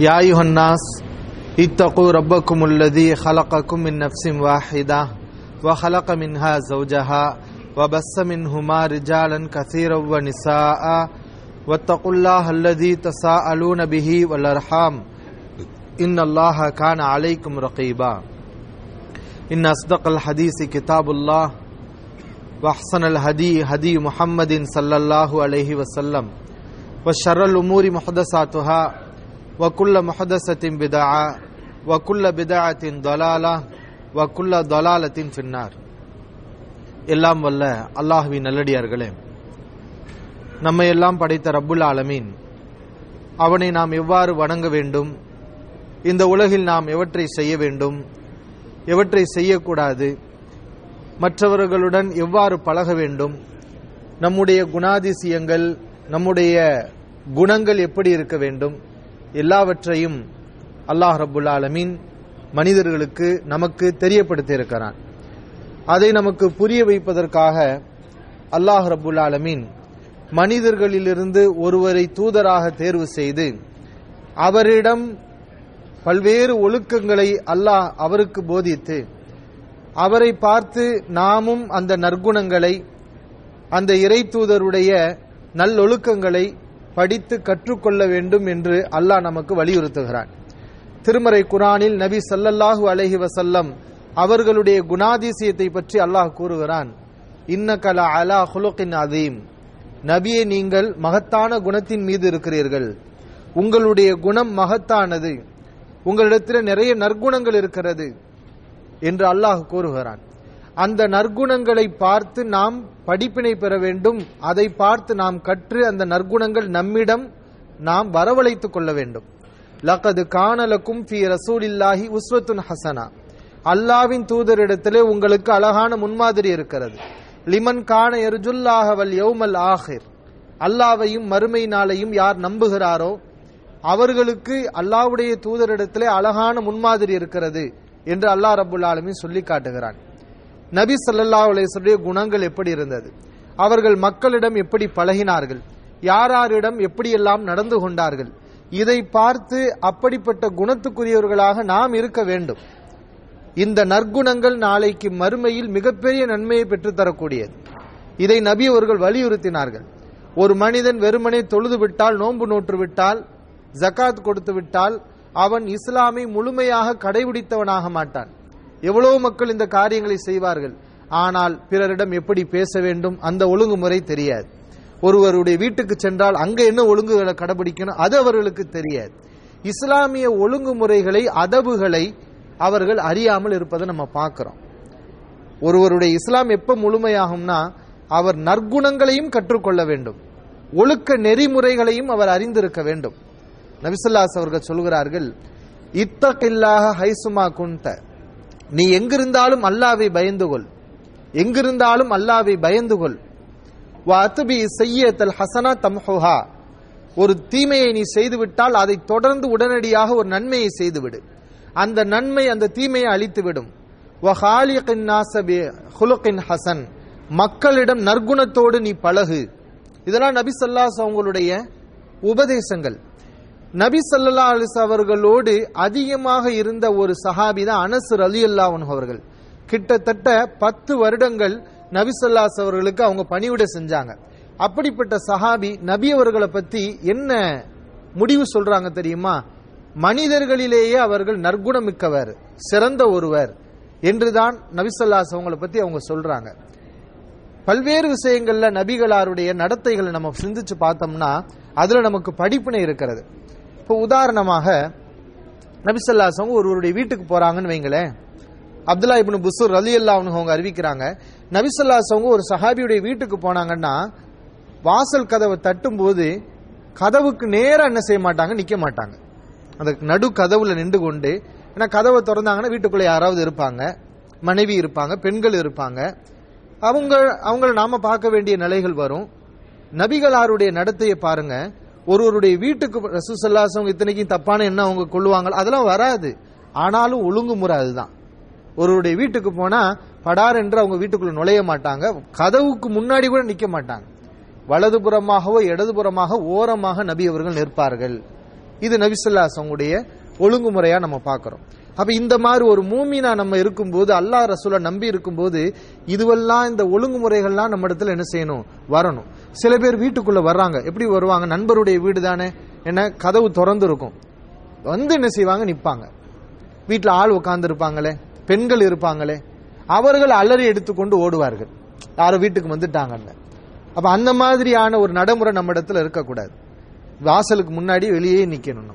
يا أيها الناس اتقوا ربكم الذي خلقكم من نفس واحدة وخلق منها زوجها وبث منهما رجالا كثيرا ونساء واتقوا الله الذي تساءلون به والأرحام. إن الله كان عليكم رقيبا. إن أصدق الحديث كتاب الله وأحسن الهدي هدي محمد صلى الله عليه وسلم. وشر الأمور محدثاتها وكل محدثة بدعة وكل بدعة ضلالة وكل ضلالة في النار எல்லாம் வல்ல அல்லாஹுவின் நல்லடியார்களே நம்மை எல்லாம் படைத்த ரப்புல் ஆலமீன் அவனை நாம் எவ்வாறு வணங்க வேண்டும் இந்த உலகில் நாம் எவற்றை செய்ய வேண்டும் எவற்றை செய்யக்கூடாது மற்றவர்களுடன் எவ்வாறு பழக வேண்டும் நம்முடைய குணாதிசயங்கள் நம்முடைய குணங்கள் எப்படி இருக்க வேண்டும்? எல்லாவற்றையும் அல்லாஹ் ரபுல் ஆலமீன் மனிதர்களுக்கு நமக்கு தெரியப்படுத்தி இருக்கிறான் அதை நமக்கு புரிய வைப்பதற்காக அல்லாஹ் ரபுல் ஆலமீன் மனிதர்களிலிருந்து ஒருவரை தூதராக தேர்வு செய்து அவரிடம் பல்வேறு ஒழுக்கங்களை அல்லாஹ் அவருக்கு போதித்து அவரை பார்த்து நாமும் அந்த நற்குணங்களை அந்த இறை தூதருடைய நல்லொழுக்கங்களை படித்து கற்றுக்கொள்ள வேண்டும் என்று அல்லாஹ் நமக்கு வலியுறுத்துகிறான். திருமறை குரானில் நபி சல்லல்லாஹு அலஹி வசல்லம் அவர்களுடைய குணாதிசயத்தை பற்றி அல்லாஹ் கூறுகிறான். இன்னகல அலா ஹுலுக்கின் அதீம் நபியை நீங்கள் மகத்தான குணத்தின் மீது இருக்கிறீர்கள். உங்களுடைய குணம் மகத்தானது. உங்களிடத்தில் நிறைய நற்குணங்கள் இருக்கிறது என்று அல்லாஹ் கூறுகிறான். அந்த நற்குணங்களை பார்த்து நாம் படிப்பினை பெற வேண்டும். அதை பார்த்து நாம் கற்று அந்த நற்குணங்கள் நம்மிடம் நாம் வரவழைத்துக் கொள்ள வேண்டும். லக்கது காணலக்கும் ஃபி ரசூலில்லாஹி உஸ்வத்துன் ஹசனா. அல்லாவின் தூதரிடத்திலே உங்களுக்கு அழகான முன்மாதிரி இருக்கிறது. லிமன் காண எர்ஜுல்லாஹ வல் யௌமல் ஆஹிர். அல்லாவையும் மறுமை நாளையும் யார் நம்புகிறாரோ அவர்களுக்கு அல்லாவுடைய தூதரிடத்திலே அழகான முன்மாதிரி இருக்கிறது என்று அல்லாஹ் ரபுல் ஆலமின் சொல்லி காட்டுகிறான். நபி சல்லா அலேஸ்வருடைய குணங்கள் எப்படி இருந்தது? அவர்கள் மக்களிடம் எப்படி பழகினார்கள்? யாராரிடம் எப்படியெல்லாம் நடந்து கொண்டார்கள்? இதை பார்த்து அப்படிப்பட்ட குணத்துக்குரியவர்களாக நாம் இருக்க வேண்டும். இந்த நற்குணங்கள் நாளைக்கு மறுமையில் மிகப்பெரிய நன்மையை பெற்றுத்தரக்கூடியது இதை நபி அவர்கள் வலியுறுத்தினார்கள். ஒரு மனிதன் வெறுமனே தொழுது விட்டால் நோன்பு நோற்று விட்டால் ஜக்காத் கொடுத்து விட்டால் அவன் இஸ்லாமை முழுமையாக கடைபிடித்தவனாக மாட்டான். எவ்வளவு மக்கள் இந்த காரியங்களை செய்வார்கள்? ஆனால் பிறரிடம் எப்படி பேச வேண்டும்? அந்த ஒழுங்குமுறை தெரியாது. ஒருவருடைய வீட்டுக்கு சென்றால் அங்கே என்ன ஒழுங்குகளை கடைபிடிக்கணும்? அது அவர்களுக்கு தெரியாது. இஸ்லாமிய ஒழுங்குமுறைகளை அதவுகளை அவர்கள் அறியாமல் இருப்பதை நம்ம பார்க்கிறோம். ஒருவருடைய இஸ்லாம் எப்ப முழுமையாகும்னா அவர் நற்குணங்களையும் கற்றுக்கொள்ள வேண்டும். ஒழுக்க நெறிமுறைகளையும் அவர் அறிந்திருக்க வேண்டும். நபிசுல்லாஸ் அவர்கள் சொல்கிறார்கள் இத்தகில்லாக ஹைசுமா குண்ட நீ எங்கிருந்தாலும் அல்லாவை பயந்து கொள். எங்கிருந்தாலும் அல்லாவை பயந்து கொள். வாத்துபி செய்யத்தல் ஹசனா தம்ஹுஹா. ஒரு தீமையை நீ செய்துவிட்டால் அதை தொடர்ந்து உடனடியாக ஒரு நன்மையை செய்துவிடு. அந்த நன்மை அந்த தீமையை அழித்துவிடும். ஹசன். மக்களிடம் நற்குணத்தோடு நீ பழகு. இதெல்லாம் நபி சொல்லாஸ் அவங்களுடைய உபதேசங்கள். நபி சல்லா அலிஸ் அவர்களோடு அதிகமாக இருந்த ஒரு சஹாபி தான் அனசர் அலி அல்லாவன் அவர்கள். கிட்டத்தட்ட பத்து வருடங்கள் நபி சொல்லாஸ் அவர்களுக்கு அவங்க பணிவிட செஞ்சாங்க. அப்படிப்பட்ட சஹாபி நபி அவர்களை பத்தி என்ன முடிவு சொல்றாங்க தெரியுமா? மனிதர்களிலேயே அவர்கள் நற்குணம் மிக்கவர் சிறந்த ஒருவர் என்றுதான் நபிசல்லாஸ் அவங்களை பத்தி அவங்க சொல்றாங்க. பல்வேறு விஷயங்கள்ல நபிகளாருடைய நடத்தைகளை நம்ம சிந்திச்சு பார்த்தோம்னா அதுல நமக்கு படிப்பினை இருக்கிறது. இப்போ உதாரணமாக நபிசல்லாஸ் ஒருவருடைய வீட்டுக்கு போறாங்கன்னு வைங்களேன். அப்துல்லா இப்னு புசூர் அலி அல்லா அவங்க அறிவிக்கிறாங்க நபிசல்லாசவங்க ஒரு சஹாபியுடைய வீட்டுக்கு போனாங்கன்னா வாசல் கதவை தட்டும் போது கதவுக்கு நேரம் என்ன செய்ய மாட்டாங்க நிக்க மாட்டாங்க. அந்த நடு கதவுல நின்று கொண்டு ஏன்னா கதவை திறந்தாங்கன்னா வீட்டுக்குள்ள யாராவது இருப்பாங்க மனைவி இருப்பாங்க பெண்கள் இருப்பாங்க. அவங்க அவங்கள நாம பார்க்க வேண்டிய நிலைகள் வரும். நபிகளாருடைய நடத்தையை பாருங்க ஒருவருடைய வீட்டுக்கு ரசூசல்லாசவங்க இத்தனைக்கும் தப்பான என்ன அவங்க கொள்ளுவாங்க அதெல்லாம் வராது. ஆனாலும் ஒழுங்குமுறை அதுதான் ஒருவருடைய வீட்டுக்கு போனா படார் என்று அவங்க வீட்டுக்குள்ள நுழைய மாட்டாங்க. கதவுக்கு முன்னாடி கூட நிக்க மாட்டாங்க. வலதுபுறமாகவோ இடதுபுறமாக ஓரமாக நபி அவர்கள் நிற்பார்கள். இது நபிசுல்லாசவங்களுடைய ஒழுங்குமுறையா நம்ம பார்க்கிறோம். அப்ப இந்த மாதிரி ஒரு மூமினா நம்ம இருக்கும்போது அல்லாஹ் ரசூலை நம்பி இருக்கும்போது இதுவெல்லாம் இந்த ஒழுங்குமுறைகள்லாம் நம்ம இடத்துல என்ன செய்யணும்? வரணும். சில பேர் வீட்டுக்குள்ள வர்றாங்க. எப்படி வருவாங்க? நண்பருடைய வீடு தானே? என்ன? கதவு திறந்து இருக்கும் வந்து என்ன செய்வாங்க? நிப்பாங்க. வீட்டில் ஆள் உட்கார்ந்து இருப்பாங்களே பெண்கள் இருப்பாங்களே? அவர்கள் அலறி எடுத்துக்கொண்டு ஓடுவார்கள். யாரும் வீட்டுக்கு வந்துட்டாங்கன்னு. அப்ப அந்த மாதிரியான ஒரு நடைமுறை நம்ம இடத்துல இருக்கக்கூடாது. வாசலுக்கு முன்னாடி வெளியே நிக்கணும் நம்ம.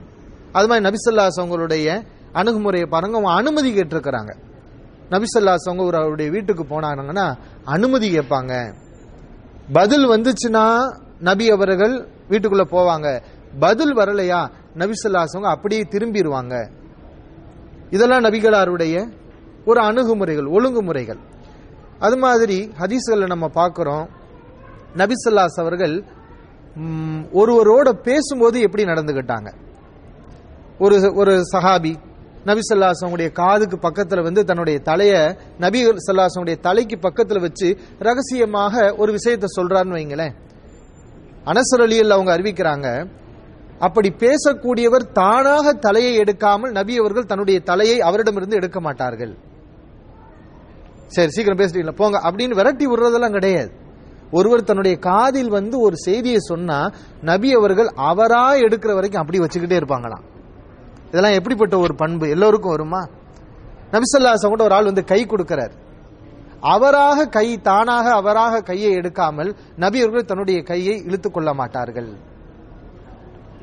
அது மாதிரி நபிசல்லாஸ் அவங்களுடைய அணுகுமுறையை பாருங்க. அவங்க அனுமதி கேட்டிருக்கிறாங்க. நபிசல்லாஸ் அவங்க அவருடைய வீட்டுக்கு போனாங்கன்னா அனுமதி கேட்பாங்க. பதில் வந்துச்சுன்னா நபி அவர்கள் வீட்டுக்குள்ள போவாங்க. பதில் வரலையா? நபிசல்லாஸ் அவங்க அப்படியே திரும்பிடுவாங்க இதெல்லாம் நபிகளாருடைய ஒரு அணுகுமுறைகள் ஒழுங்குமுறைகள். அது மாதிரி ஹதீஸ்களை நம்ம பார்க்குறோம். நபிசல்லாஸ் அவர்கள் ஒருவரோட பேசும்போது எப்படி நடந்துகிட்டாங்க? ஒரு ஒரு சஹாபி நபி ஸல்லல்லாஹு காதுக்கு பக்கத்துல வந்து தன்னுடைய தலைய நபி ஸல்லல்லாஹு தலைக்கு பக்கத்துல வச்சு ரகசியமாக ஒரு விஷயத்தை சொல்றாருன்னு வைங்களேன். அனசர் அலியில் அவங்க அறிவிக்கிறாங்க அப்படி பேசக்கூடியவர் தானாக தலையை எடுக்காமல் நபி அவர்கள் தன்னுடைய தலையை அவரிடமிருந்து எடுக்க மாட்டார்கள். சரி சீக்கிரம் பேசிட்டீங்களா? போங்க அப்படின்னு விரட்டி விடுறதெல்லாம் கிடையாது. ஒருவர் தன்னுடைய காதில் வந்து ஒரு செய்தியை சொன்னா நபி அவர்கள் அவரா எடுக்கிற வரைக்கும் அப்படி வச்சுக்கிட்டே இருப்பாங்களாம். இதெல்லாம் எப்படிப்பட்ட ஒரு பண்பு? எல்லோருக்கும் வருமா? நபிசல்லாசம் கூட ஒரு ஆள் வந்து கை கொடுக்கிறார். அவராக கை தானாக அவராக கையை எடுக்காமல் நபி அவர்கள் தன்னுடைய கையை இழுத்துக் கொள்ள மாட்டார்கள்.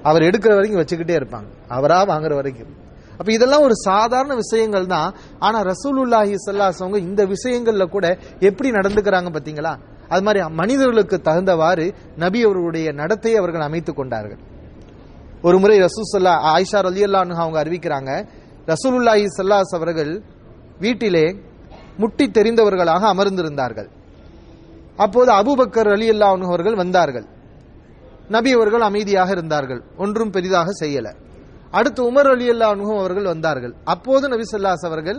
அவர் எடுக்கிற வரைக்கும் வச்சுக்கிட்டே இருப்பாங்க. அவரா வாங்குற வரைக்கும். அப்ப இதெல்லாம் ஒரு சாதாரண விஷயங்கள் தான். ஆனா ரசூலுல்லாஹி ஸல்லல்லாஹு இந்த விஷயங்கள்ல கூட எப்படி நடந்துக்கிறாங்க பாத்தீங்களா? அது மாதிரி மனிதர்களுக்கு தகுந்தவாறு நபி அவர்களுடைய நடத்தையை அவர்கள் அமைத்துக் கொண்டார்கள். ஒரு முறை ரசூசல்லா ஆயிஷா ரலியல்லான்னு அவங்க அறிவிக்கிறாங்க ரசூலுல்லாஹி சல்லாஸ் அவர்கள் வீட்டிலே முட்டி தெரிந்தவர்களாக அமர்ந்திருந்தார்கள். அப்போது அபுபக்கர் அலி அல்லாஹ் அவர்கள் வந்தார்கள். நபி அவர்கள் அமைதியாக இருந்தார்கள். ஒன்றும் பெரிதாக செய்யல. அடுத்து உமர் அலி அல்லாஹும் அவர்கள் வந்தார்கள். அப்போது நபி சொல்லாஸ் அவர்கள்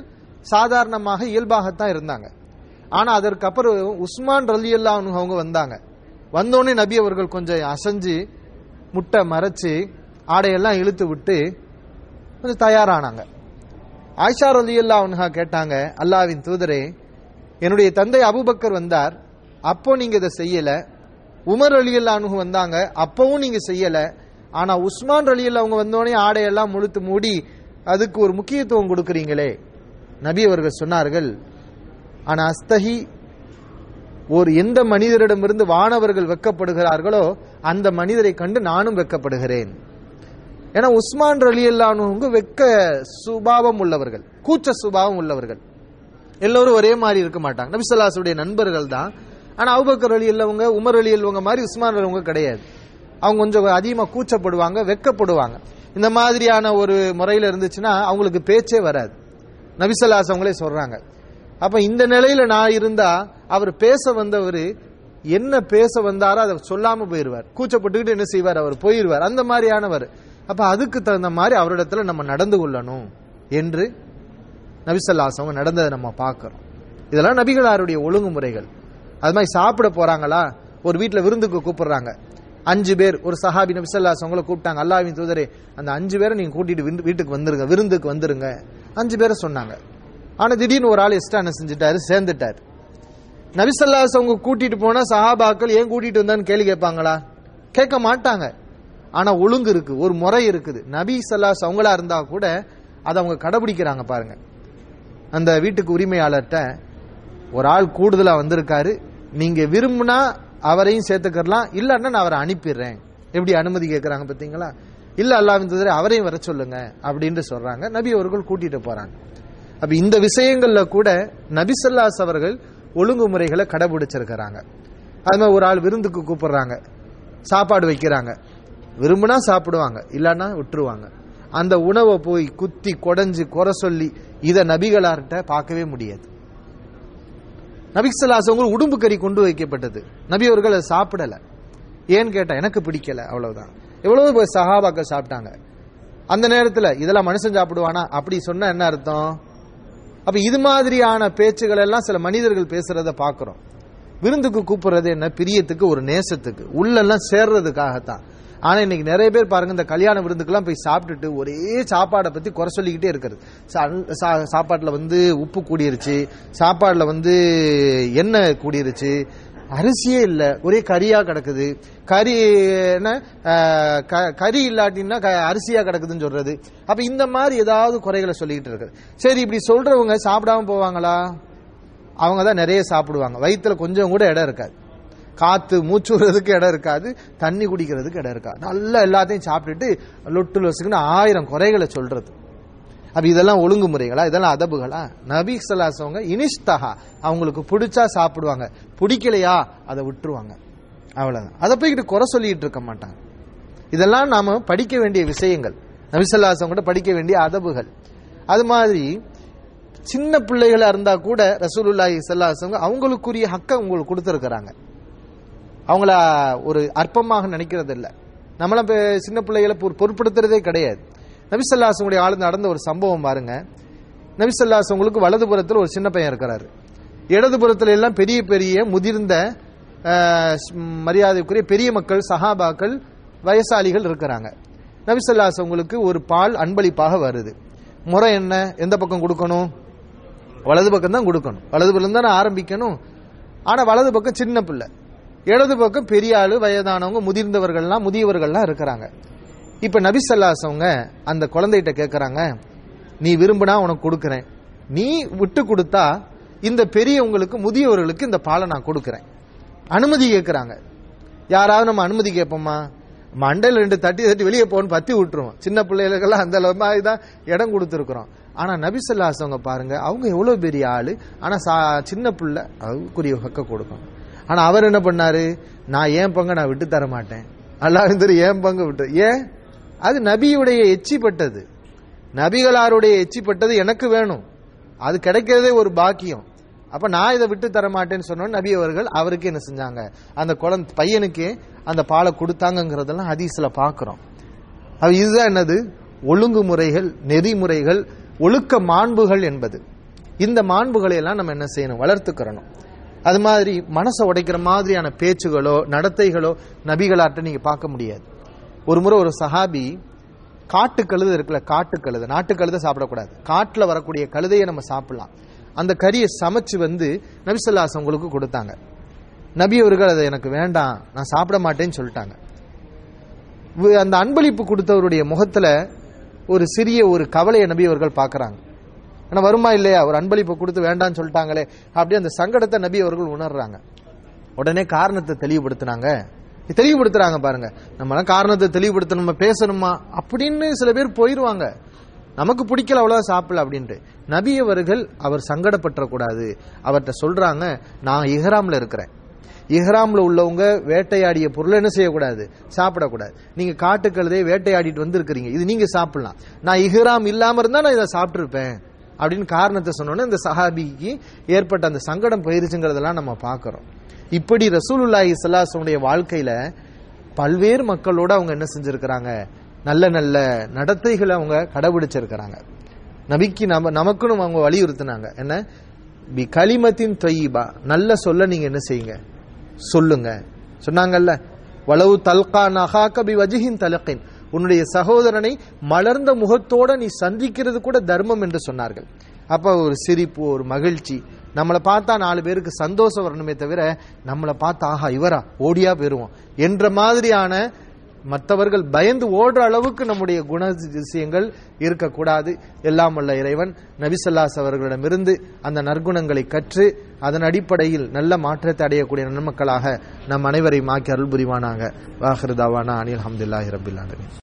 சாதாரணமாக இயல்பாகத்தான் இருந்தாங்க. ஆனா அதற்கப்புறம் உஸ்மான் ரலி அல்லாஹு அவங்க வந்தாங்க. வந்தோடனே நபி அவர்கள் கொஞ்சம் அசைஞ்சு முட்டை மறைச்சு ஆடையெல்லாம் இழுத்து விட்டு கொஞ்சம் தயாரானாங்க. ஆயிஷா ரலியல்லா அல்லாஹா கேட்டாங்க அல்லாவின் தூதரே என்னுடைய தந்தை அபூபக்கர் வந்தார். அப்போ நீங்க இதை செய்யல. உமர் அலியல்லா அல்லாஹு வந்தாங்க. அப்பவும் நீங்க செய்யல. ஆனா உஸ்மான் அலி அவங்க வந்தோடனே ஆடையெல்லாம் முழுத்து மூடி அதுக்கு ஒரு முக்கியத்துவம் கொடுக்கறீங்களே. நபி அவர்கள் சொன்னார்கள் ஆனா அஸ்தகி ஒரு எந்த மனிதரிடமிருந்து வானவர்கள் வெக்கப்படுகிறார்களோ அந்த மனிதரை கண்டு நானும் வெக்கப்படுகிறேன். ஏன்னா உஸ்மான் அலி அல்லானுங்க வெக்க சுபாவம் உள்ளவர்கள் கூச்ச சுபாவம் உள்ளவர்கள். எல்லோரும் ஒரே மாதிரி இருக்க மாட்டாங்க. நபிசல்லாசுடைய நண்பர்கள் தான். ஆனா அவுபக்கர் அலி இல்லவங்க உமர் அலி இல்லவங்க மாதிரி உஸ்மான் அலிவங்க கிடையாது. அவங்க கொஞ்சம் அதிகமா கூச்சப்படுவாங்க வெக்கப்படுவாங்க. இந்த மாதிரியான ஒரு முறையில இருந்துச்சுன்னா அவங்களுக்கு பேச்சே வராது. நபிசல்லாஸ் அவங்களே சொல்றாங்க. அப்ப இந்த நிலையில நான் இருந்தா அவர் பேச வந்தவர் என்ன பேச வந்தாரோ அதை சொல்லாம போயிருவார். கூச்சப்பட்டுக்கிட்டு என்ன செய்வார்? அவர் போயிருவார். அந்த மாதிரியானவர். அப்ப அதுக்கு தகுந்த மாதிரி அவரிடத்துல நம்ம நடந்து கொள்ளணும் என்று நபிசல்லாஸ் அவங்க நடந்ததை நம்ம பார்க்கிறோம். இதெல்லாம் நபிகளாருடைய ஒழுங்குமுறைகள். அது மாதிரி சாப்பிட போறாங்களா? ஒரு வீட்டில் விருந்துக்கு கூப்பிடுறாங்க. அஞ்சு பேர் ஒரு சஹாபி நபிசல்லாஸ் அவங்கள கூப்பிட்டாங்க அல்லாவின் தூதரே அந்த அஞ்சு பேரை நீங்க கூட்டிட்டு விருந்து- வீட்டுக்கு வந்துருங்க விருந்துக்கு வந்துருங்க. அஞ்சு பேரை சொன்னாங்க. ஆனா திடீர்னு ஒரு ஆள் எக்ஸ்ட்ரா என்ன செஞ்சுட்டாரு? சேர்ந்துட்டார். நபிசல்லாஸ் அவங்க கூட்டிட்டு போனா சஹாபாக்கள் ஏன் கூட்டிட்டு வந்தான்னு கேள்வி கேட்பாங்களா? கேட்க மாட்டாங்க. ஆனா ஒழுங்கு இருக்கு ஒரு முறை இருக்குது. நபி சல்லாஸ் அவங்களா இருந்தா கூட அதை அவங்க கடைபிடிக்கிறாங்க பாருங்க. அந்த வீட்டுக்கு உரிமையாளர்கிட்ட ஒரு ஆள் கூடுதலா வந்திருக்காரு. நீங்க விரும்புனா அவரையும் சேர்த்துக்கலாம் இல்லன்னா நான் அவரை அனுப்பிடுறேன். எப்படி அனுமதி கேட்கறாங்க பாத்தீங்களா? இல்ல அல்லாவின் அவரையும் வர சொல்லுங்க அப்படின்னு சொல்றாங்க. நபி அவர்கள் கூட்டிட்டு போறாங்க. அப்ப இந்த விஷயங்கள்ல கூட நபி சல்லாஸ் அவர்கள் ஒழுங்குமுறைகளை கடைபிடிச்சிருக்கிறாங்க. அது மாதிரி ஒரு ஆள் விருந்துக்கு கூப்பிடுறாங்க. சாப்பாடு வைக்கிறாங்க. விரும்பினா சாப்பிடுவாங்க இல்லைன்னா விட்டுருவாங்க. அந்த உணவை போய் குத்தி கொடைஞ்சு குறை சொல்லி இதை நபிகளார்கிட்ட பார்க்கவே முடியாது. நபிசல்லாசவங்க உடும்பு கறி கொண்டு வைக்கப்பட்டது. நபி அவர்கள் அதை சாப்பிடலை. ஏன்னு கேட்டால் எனக்கு பிடிக்கல அவ்வளவுதான். எவ்வளவு போய் சஹாபாக்கள் சாப்பிட்டாங்க. அந்த நேரத்தில் இதெல்லாம் மனுஷன் சாப்பிடுவானா? அப்படி சொன்னா என்ன அர்த்தம்? அப்ப இது மாதிரியான பேச்சுகள் எல்லாம் சில மனிதர்கள் பேசுறத பார்க்குறோம். விருந்துக்கு கூப்பிடுறது என்ன? பிரியத்துக்கு ஒரு நேசத்துக்கு. உள்ளெல்லாம் சேர்றதுக்காகத்தான். ஆனா இன்னைக்கு நிறைய பேர் பாருங்க இந்த கல்யாண விருந்துக்கெல்லாம் போய் சாப்பிட்டுட்டு ஒரே சாப்பாடை பத்தி குறை சொல்லிக்கிட்டே இருக்கிறது. சா- சா- சாப்பாட்டுல வந்து உப்பு கூடிருச்சு சாப்பாடுல வந்து எண்ணெய் கூடிருச்சு. அரிசியே இல்ல ஒரே கறியா கிடக்குது. கறி என்ன க- கறி இல்லாட்டின்னா க- அரிசியா கிடக்குதுன்னு சொல்றது. அப்ப இந்த மாதிரி ஏதாவது குறைகளை சொல்லிக்கிட்டு இருக்குது. சரி இப்படி சொல்றவங்க சாப்பிடாம போவாங்களா? அவங்க தான் நிறைய சாப்பிடுவாங்க. வயிற்றுல கொஞ்சம் கூட இடம் இருக்காது. காத்து மூச்சு இடம் இருக்காது தண்ணி குடிக்கிறதுக்கு இடம் இருக்காது. நல்லா எல்லாத்தையும் சாப்பிட்டுட்டு லொட்டு லொசுக்குன்னு ஆயிரம் குறைகளை சொல்றது. அப்ப இதெல்லாம் ஒழுங்குமுறைகளா? இதெல்லாம் அதபுகளா? நபி சலாசவங்க இனிஷ்தஹா அவங்களுக்கு பிடிச்சா சாப்பிடுவாங்க. பிடிக்கலையா அதை விட்டுருவாங்க. அவ்வளவுதான். அதை போய்கிட்டு குறை சொல்லிட்டு இருக்க மாட்டாங்க. இதெல்லாம் நாம படிக்க வேண்டிய விஷயங்கள். நபிசல்லாசவங்கிட்ட படிக்க வேண்டிய அதபுகள். அது மாதிரி சின்ன பிள்ளைகளா இருந்தா கூட ரசூலுல்லாஹி சல்லாசவங்க அவங்களுக்குரிய ஹக்கை உங்களுக்கு கொடுத்துருக்கிறாங்க. அவங்கள ஒரு அற்பமாக நினைக்கிறது இல்லை நம்மள சின்ன பிள்ளைகளை பொருட்படுத்துறதே கிடையாது. நபிசல்லாசனுடைய ஆளு நடந்த ஒரு சம்பவம் பாருங்க. நபிசல்லாசவங்களுக்கு வலதுபுறத்தில் ஒரு சின்ன பையன் இருக்கிறாரு. இடதுபுறத்துல எல்லாம் பெரிய பெரிய முதிர்ந்த மரியாதைக்குரிய பெரிய மக்கள் சஹாபாக்கள் வயசாளிகள் இருக்கிறாங்க. நபிசல்லாசவங்களுக்கு ஒரு பால் அன்பளிப்பாக வருது. முறை என்ன? எந்த பக்கம் கொடுக்கணும்? வலது பக்கம் தான் கொடுக்கணும். வலது பக்கம் தானே ஆரம்பிக்கணும். ஆனா வலது பக்கம் சின்ன பிள்ளை. இடது பக்கம் பெரிய ஆளு வயதானவங்க முதிர்ந்தவர்கள்லாம் முதியவர்கள்லாம் இருக்கிறாங்க. இப்ப நபி ஸல்லல்லாஹு அந்த குழந்தைகிட்ட கேட்கறாங்க நீ விரும்பினா உனக்கு கொடுக்கறேன். நீ விட்டு கொடுத்தா இந்த பெரியவங்களுக்கு முதியவர்களுக்கு இந்த பாலை நான் கொடுக்கறேன். அனுமதி கேட்கறாங்க யாராவது நம்ம அனுமதி கேட்போமா மண்டையில் ரெண்டு தட்டி தட்டி வெளியே போகணும்னு பத்தி விட்டுருவோம். சின்ன பிள்ளைகளுக்கெல்லாம் அந்த அளவு மாதிரி தான் இடம் கொடுத்துருக்குறோம். ஆனா நபிசல்லாசவங்க பாருங்க அவங்க எவ்வளவு பெரிய ஆளு. ஆனா சா- சின்ன பிள்ளை அதுக்குரிய ஹக்க கொடுக்கணும் ஆனா அவர் என்ன பண்ணாரு? நான் ஏன் பங்க நான் விட்டு தர மாட்டேன். அல்லாவின் தெரியும் ஏன் பங்கு விட்டு? ஏன்? அது நபியுடைய எச்சிப்பட்டது நபிகளாருடைய எச்சிப்பட்டது எனக்கு வேணும். அது கிடைக்கிறதே ஒரு பாக்கியம். அப்ப நான் இதை விட்டு தர மாட்டேன்னு சொன்னோம் நபி அவர்கள் அவருக்கு என்ன செஞ்சாங்க? அந்த குழந்தை பையனுக்கே அந்த பாலை கொடுத்தாங்கங்கிறதெல்லாம் ஹதீஸ்ல பாக்குறோம். அது இதுதான் என்னது? ஒழுங்குமுறைகள் நெறிமுறைகள் ஒழுக்க மாண்புகள் என்பது. இந்த மாண்புகளை எல்லாம் நம்ம என்ன செய்யணும்? வளர்த்துக்கிறணும். அது மாதிரி மனசை உடைக்கிற மாதிரியான பேச்சுகளோ நடத்தைகளோ நபிகளாட்ட நீங்க பார்க்க முடியாது. ஒரு முறை ஒரு சஹாபி காட்டு கழுதை இருக்குல்ல காட்டு கழுதை நாட்டு கழுதை சாப்பிடக்கூடாது. காட்டுல வரக்கூடிய கழுதையை நம்ம சாப்பிடலாம். அந்த கறியை சமைச்சு வந்து நபிசல்லாஸ் உங்களுக்கு கொடுத்தாங்க. நபி அவர்கள் அதை எனக்கு வேண்டாம் நான் சாப்பிட மாட்டேன்னு சொல்லிட்டாங்க. அந்த அன்பளிப்பு கொடுத்தவருடைய முகத்துல ஒரு சிறிய ஒரு கவலையை நபி அவர்கள் பார்க்கறாங்க. ஆனா வருமா இல்லையா? ஒரு அன்பளிப்பு கொடுத்து வேண்டாம்னு சொல்லிட்டாங்களே. அப்படி அந்த சங்கடத்தை நபி அவர்கள் உணர்றாங்க. உடனே காரணத்தை தெளிவுபடுத்தினாங்க. தெளிவுபடுத்துறாங்க பாருங்க. நம்ம காரணத்தை தெளிவுபடுத்த நம்ம பேசணுமா? அப்படின்னு சில பேர் போயிருவாங்க. நமக்கு பிடிக்கல அவ்வளவு சாப்பிடல அப்படின்ட்டு. நபி அவர்கள் அவர் சங்கடப்பற்றக்கூடாது அவர்கிட்ட சொல்றாங்க நான் இஹ்ராம்ல இருக்கிறேன். இஹ்ராம்ல உள்ளவங்க வேட்டையாடிய பொருளை என்ன செய்யக்கூடாது? சாப்பிடக்கூடாது. நீங்க காட்டுக்கழுதே வேட்டையாடிட்டு வந்திருக்கிறீங்க. இது நீங்க சாப்பிடலாம். நான் இஹ்ராம் இல்லாம இருந்தா நான் இதை சாப்பிட்டிருப்பேன். அப்படின்னு காரணத்தை சொன்னோன்னே இந்த சஹாபிக்கு ஏற்பட்ட அந்த சங்கடம் போயிருச்சுங்கிறதெல்லாம் நம்ம பார்க்குறோம். இப்படி ரசூலுல்லாஹி ஸல்லல்லாஹு வாழ்க்கையில் பல்வேறு மக்களோட அவங்க என்ன செஞ்சுருக்கிறாங்க? நல்ல நல்ல நடத்தைகளை அவங்க கடைபிடிச்சிருக்கிறாங்க. நபிக்கு நம்ம நமக்குன்னு அவங்க வலியுறுத்தினாங்க. என்ன? பி களிமத்தின் தொய்பா. நல்ல சொல்ல நீங்கள் என்ன செய்யுங்க? சொல்லுங்க. சொன்னாங்கல்ல வளவு தல்கா நகாக்க பி வஜிஹின் தலக்கின் உன்னுடைய சகோதரனை மலர்ந்த முகத்தோட நீ சந்திக்கிறது கூட தர்மம் என்று சொன்னார்கள். அப்போ ஒரு சிரிப்பு ஒரு மகிழ்ச்சி. நம்மளை பார்த்தா நாலு பேருக்கு சந்தோஷம் வரணுமே தவிர நம்மளை பார்த்தா ஆஹா இவரா? ஓடியா பெறுவோம் என்ற மாதிரியான மற்றவர்கள் பயந்து ஓடுற அளவுக்கு நம்முடைய குண விஷயங்கள் இருக்கக்கூடாது. எல்லாம் வல்ல இறைவன் நபிசல்லாஸ் அவர்களிடமிருந்து அந்த நற்குணங்களை கற்று அதன் அடிப்படையில் நல்ல மாற்றத்தை அடையக்கூடிய நன்மக்களாக நம் அனைவரையும் ஆக்கி அருள் புரிவானாங்க வாஹிருதாவானா அனில் அஹமதுல்லாஹி ரபில்